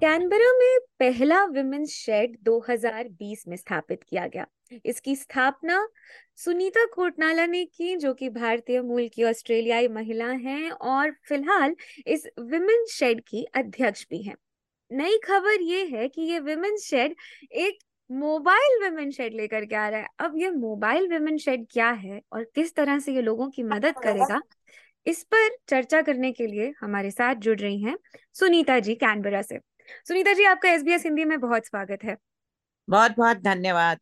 Canberra में पहला women's shade 2020 में स्थापित किया गया। इसकी स्थापना सुनीता कोटनाला ने की, जो कि भारतीय मूल की ऑस्ट्रेलियाई महिला हैं और फ़िलहाल इस विमेंस शेड की अध्यक्ष भी हैं। नई खबर ये है कि ये विमेंस शेड एक मोबाइल विमेन शेड लेकर के आ रहा है। अब ये मोबाइल विमेन शेड क्या है और किस तरह से ये लोगों की मदद करेगा, इस पर चर्चा करने के लिए हमारे साथ जुड़ रही हैं सुनीता जी कैनबरा से। सुनीता जी आपका एसबीएस हिंदी में बहुत स्वागत है। बहुत बहुत धन्यवाद।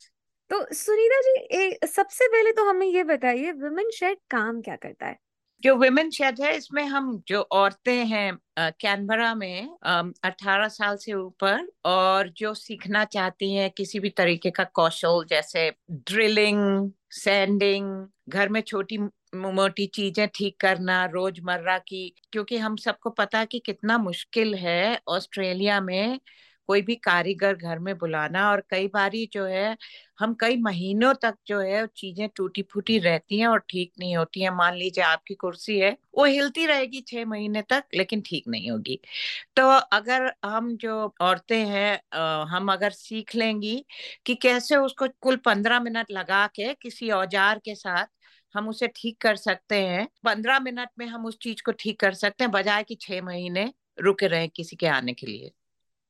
तो सुनीता जी ए, सबसे पहले तो हमें ये बताइए विमेन शेड काम क्या करता है? जो विमेन शेड है इसमें हम जो औरतें हैं कैनबरा में अठारह साल से ऊपर और जो सीखना चाहती हैं किसी भी तरीके का कौशल जैसे ड्रिलिंग सैंडिंग घर में छोटी मोटी चीज़ें ठीक करना, रोज़मर्रा की, क्योंकि हम सबको पता है कि कितना मुश्किल है ऑस्ट्रेलिया में कोई भी कारीगर घर में बुलाना और कई बारी जो है, हम कई महीनों तक जो है चीज़ें टूटी फूटी रहती हैं और ठीक नहीं होती हैं। मान लीजिए आपकी कुर्सी है, वो हिलती रहेगी छह महीने तक, लेकिन ठीक नहीं होगी। तो अगर हम जो औरतें हैं हम अगर सीख लेंगी कि कैसे उसको कुल पंद्रह मिनट लगा के किसी औज़ार के साथ हम उसे ठीक कर सकते हैं। पंद्रह मिनट में हम उस चीज़ को ठीक कर सकते हैं बजाय कि छह महीने रुके रहे किसी के आने के लिए।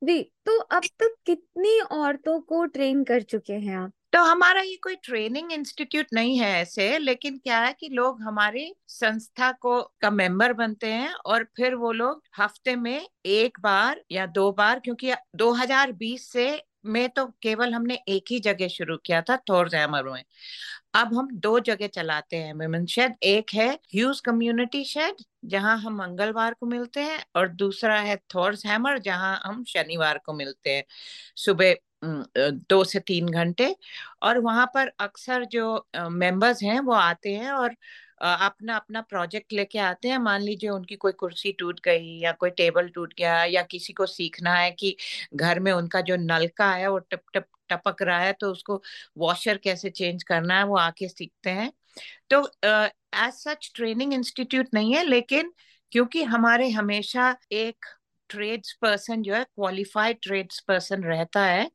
जी तो अब तक कितनी औरतों को ट्रेन कर चुके हैं आप? तो हमारा ये कोई ट्रेनिंग इंस्टीट्यूट नहीं है ऐसे लेकिन क्या है कि लोग हमारी संस्था को का मेंबर बनते हैं और फिर वो लोग हफ़्ते में एक बार या दो बार क्योंकि 2020 से में तो केवल हमने एक ही जगह शुरू किया था, थोर में। अब हम दो जगह चलाते हैं विमेन शेड एक है ह्यूज कम्युनिटी शेड जहाँ हम मंगलवार को मिलते हैं, और दूसरा है थॉर्स हैमर जहाँ हम शनिवार को मिलते हैं, सुबह दो से तीन घंटे। और वहाँ पर अक्सर जो मेंबर्स हैं, वो आते हैं और अपना अपना प्रोजेक्ट लेके आते हैं। मान लीजिए उनकी कोई कुर्सी टूट गई या कोई टेबल टूट गया या किसी को सीखना है कि घर में उनका जो नलका है वो टप टप, टपक रहा है तो उसको वॉशर कैसे चेंज करना है वो आके सीखते हैं। तो एज सच ट्रेनिंग इंस्टीट्यूट नहीं है, लेकिन क्योंकि हमारे हमेशा एक ट्रेड्स पर्सन जो है क्वालिफाइड ट्रेड्स पर्सन रहता है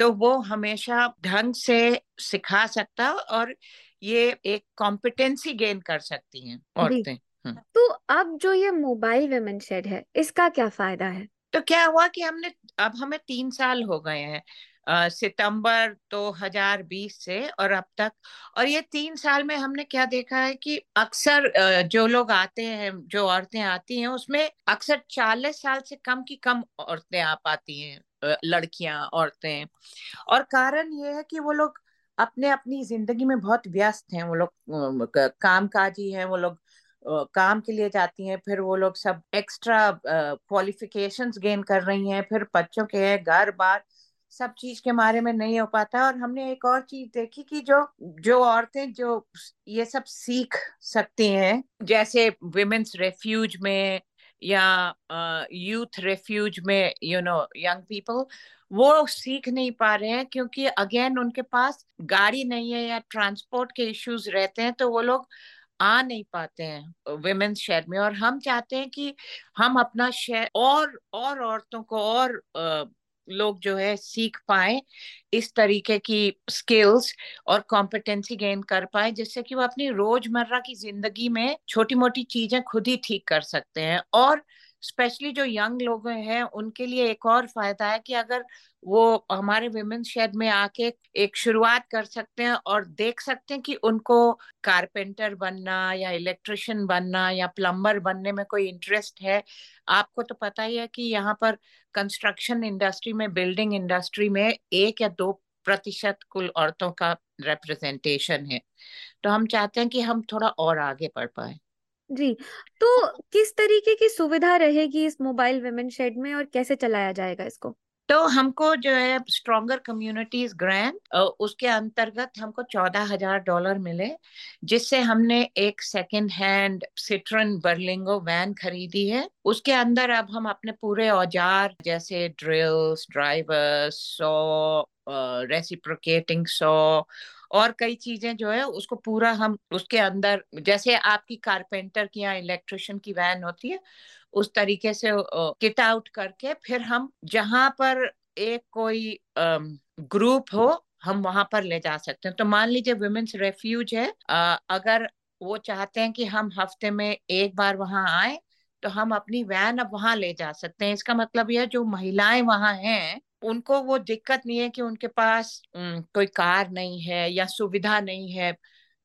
तो वो हमेशा ढंग से सिखा सकता और ये एक कॉम्पिटेंसी गेन कर सकती हैं औरतें हम्म। तो अब जो ये मोबाइल वेमेन शेड है इसका क्या फ़ायदा है? तो क्या हुआ कि हमने अब हमें तीन साल हो गए हैं सितंबर 2020 से और अब तक। और ये तीन साल में हमने क्या देखा है कि अक्सर जो लोग आते हैं जो औरतें आती हैं उसमें अक्सर 40 साल से कम की कम औरतें आ पाती हैं लड़कियाँ औरतें। और कारण ये है कि वो लोग अपने अपनी ज़िंदगी में बहुत व्यस्त हैं वो लोग काम काजी हैं, वो लोग काम के लिए जाती हैं, फिर वो लोग सब एक्स्ट्रा क्वालिफिकेशंस गेन कर रही हैं, फिर बच्चों के हैं, घर, बार, सब चीज़ के बारे में नहीं हो पाता। और हमने एक और चीज़ देखी कि जो जो औरतें जो ये सब सीख सकती हैं, जैसे विमेन्स रेफ्यूज में या यूथ रेफ्यूज में यू नो यंग पीपल वो सीख नहीं पा रहे हैं क्योंकि अगेन उनके पास गाड़ी नहीं है या ट्रांसपोर्ट के इश्यूज़ रहते हैं तो वो लोग आ नहीं पाते हैं वुमेन्स शेयर में। और हम चाहते हैं कि हम अपना शेयर और और औरतों को और लोग जो है सीख पाए इस तरीके की स्किल्स और कॉम्पिटेंसी गेन कर पाए, जिससे कि वो अपनी रोज़मर्रा की ज़िंदगी में छोटी मोटी चीज़ें खुद ही ठीक कर सकते हैं। और स्पेशली जो यंग लोग हैं, उनके लिए एक और फ़ायदा है कि अगर वो हमारे विमेन शेड में आके एक शुरुआत कर सकते हैं और देख सकते हैं कि उनको कारपेंटर बनना या इलेक्ट्रिशियन बनना या प्लम्बर बनने में कोई इंटरेस्ट है, आपको तो पता ही है कि यहाँ पर कंस्ट्रक्शन इंडस्ट्री में बिल्डिंग इंडस्ट्री में एक या दो प्रतिशत कुल औरतों का रिप्रेजेंटेशन है। तो हम चाहते हैं कि हम थोड़ा और आगे बढ़ पाए। जी तो किस तरीके की सुविधा रहेगी इस मोबाइल वेमेन शेड में और कैसे चलाया जाएगा इसको? तो हमको जो है स्ट्रॉन्गर कम्युनिटीज ग्रांट उसके अंतर्गत हमको चौदह हज़ार डॉलर मिले, जिससे हमने एक second hand Citroen Berlingo van खरीदी है। उसके अंदर अब हम अपने पूरे औज़ार जैसे drills drivers so reciprocating saw और कई चीज़ें जो है, उसको पूरा हम उसके अंदर, जैसे आपकी कारपेंटर की या इलेक्ट्रिशियन की वैन होती है, उस तरीके से किट आउट करके फिर हम जहाँ पर एक कोई ग्रुप हो, हम वहाँ पर ले जा सकते हैं। तो मान लीजिए वुमेन्स रेफ्यूज है अगर वो चाहते हैं कि हम हफ़्ते में एक बार वहाँ आए तो हम अपनी वैन अब वहाँ ले जा सकते हैं। इसका मतलब यह जो महिलाएँ वहाँ हैं उनको वो दिक्कत नहीं है कि उनके पास कोई कार नहीं है या सुविधा नहीं है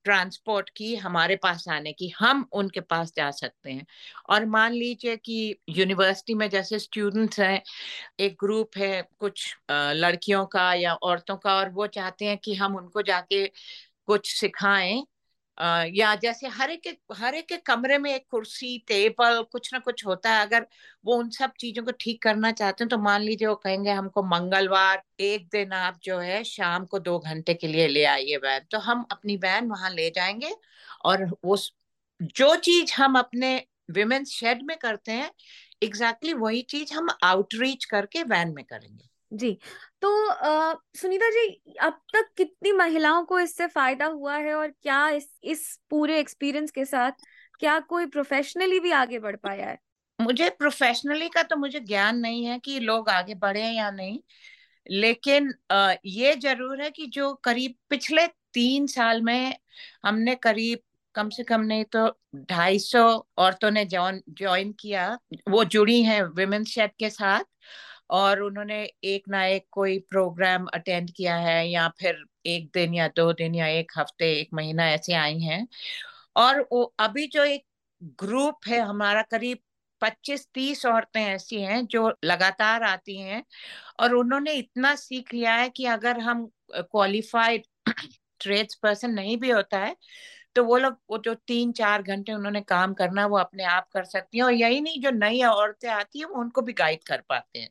ट्रांसपोर्ट की हमारे पास आने की, हम उनके पास जा सकते हैं। और मान लीजिए कि यूनिवर्सिटी में जैसे स्टूडेंट्स हैं, एक ग्रुप है कुछ लड़कियों का या औरतों का और वो चाहते हैं कि हम उनको जाके कुछ सिखाएँ या जैसे हर एक हर एक कमरे में एक कुर्सी, टेबल, कुछ ना कुछ होता है, अगर वो उन सब चीज़ों को ठीक करना चाहते हैं तो मान लीजिए वो कहेंगे हमको मंगलवार एक दिन आप जो है शाम को दो घंटे के लिए ले आइए वैन तो हम अपनी वैन वहाँ ले जाएँगे और वो जो चीज़ हम अपने विमेन्स शेड में करते हैं एग्जैक्टली exactly वही चीज़ हम आउटरीच करके वैन में करेंगे। जी तो आ, सुनीता जी अब तक कितनी महिलाओं को इससे फ़ायदा हुआ है और क्या इस इस पूरे एक्सपीरियंस के साथ क्या कोई प्रोफेशनली भी आगे बढ़ पाया है? मुझे प्रोफेशनली का तो मुझे ज्ञान नहीं है कि लोग आगे बढ़े या नहीं लेकिन आ, ये ज़रूर है कि जो करीब पिछले तीन साल में हमने करीब कम से कम नहीं तो ढाई सौ औरतों ने ज्वाइन किया वो जुड़ी हैं विमेंस शेड के साथ और उन्होंने एक ना एक कोई प्रोग्राम अटेंड किया है या फिर एक दिन या दो दिन या एक हफ़्ते, एक महीना ऐसे आई हैं। और वो अभी जो एक ग्रुप है, हमारा करीब पच्चीस तीस औरतें ऐसी हैं जो लगातार आती हैं और उन्होंने इतना सीख लिया है कि अगर हम क्वालिफाइड ट्रेड्स पर्सन नहीं भी होता है तो वो लोग वो जो तीन चार घंटे उन्होंने काम करना, वो अपने आप कर सकती हैं और यही नहीं, जो नई औरतें आती हैं, वो उनको भी गाइड कर पाते हैं।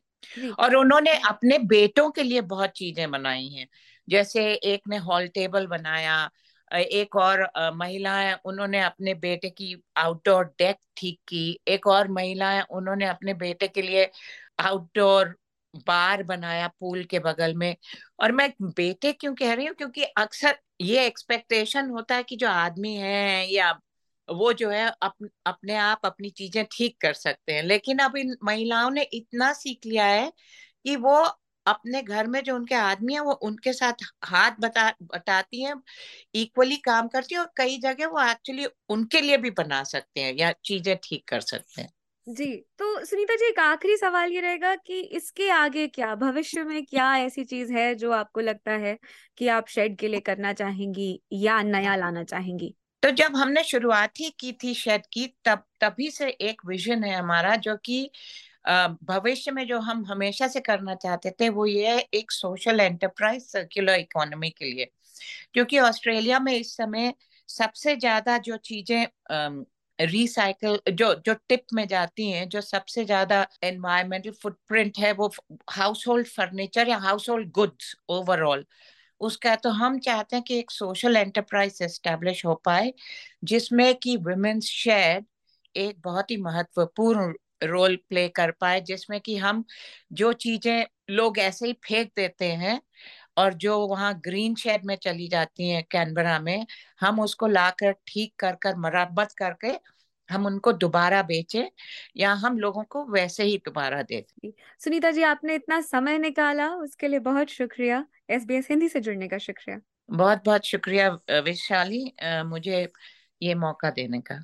और उन्होंने अपने बेटों के लिए बहुत चीज़ें बनाई हैं। जैसे एक ने हॉल टेबल बनाया एक और महिला है, उन्होंने अपने बेटे की आउटडोर डेक ठीक की। एक और महिला है, उन्होंने अपने बेटे के लिए आउटडोर बार बनाया पूल के बगल में। और मैं बेटे क्यों कह रही हूँ? क्योंकि अक्सर ये एक्सपेक्टेशन होता है कि जो आदमी है या वो जो है अप, अपने आप अपनी चीज़ें ठीक कर सकते हैं। लेकिन अब इन महिलाओं ने इतना सीख लिया है कि वो अपने घर में जो उनके आदमी है वो उनके साथ हाथ बता बताती हैं इक्वली काम करती हैं और कई जगह वो एक्चुअली उनके लिए भी बना सकते हैं या चीज़ें ठीक कर सकते हैं। जी तो सुनीता जी एक आखिरी सवाल ये रहेगा कि इसके आगे क्या भविष्य में क्या ऐसी चीज़ है जो आपको लगता है कि आप शेड के लिए करना चाहेंगी या नया लाना चाहेंगी? तो जब हमने शुरुआत ही की थी शेड की, तब, तभी से एक विजन है हमारा, जो कि भविष्य में जो हम हमेशा से करना चाहते थे, वो ये है एक सोशल एंटरप्राइज सर्कुलर इकोनॉमी के लिए। क्योंकि ऑस्ट्रेलिया में इस समय सबसे ज़्यादा जो चीज़ें रिसाइकल जो जो टिप में जाती हैं, जो सबसे ज़्यादा एनवायरमेंटल फुटप्रिंट है, वो हाउस होल्ड फर्नीचर या हाउस होल्ड गुड्स ओवरऑल उसका तो हम चाहते हैं कि एक सोशल एंटरप्राइज एस्टेब्लिश हो पाए, जिसमें कि वुमेन्स शेड एक बहुत ही महत्वपूर्ण रोल प्ले कर पाए, जिसमें कि हम जो चीज़ें लोग ऐसे ही फेंक देते हैं और जो वहाँ ग्रीन शेड में चली जाती हैं कैनबरा में, हम उसको लाकर, ठीक कर कर, मरम्मत करके हम उनको दोबारा बेचे या हम लोगों को वैसे ही दोबारा दे दें। सुनीता जी आपने इतना समय निकाला उसके लिए बहुत शुक्रिया। एस बी एस हिंदी से जुड़ने का शुक्रिया। बहुत बहुत शुक्रिया विशाली मुझे ये मौका देने का।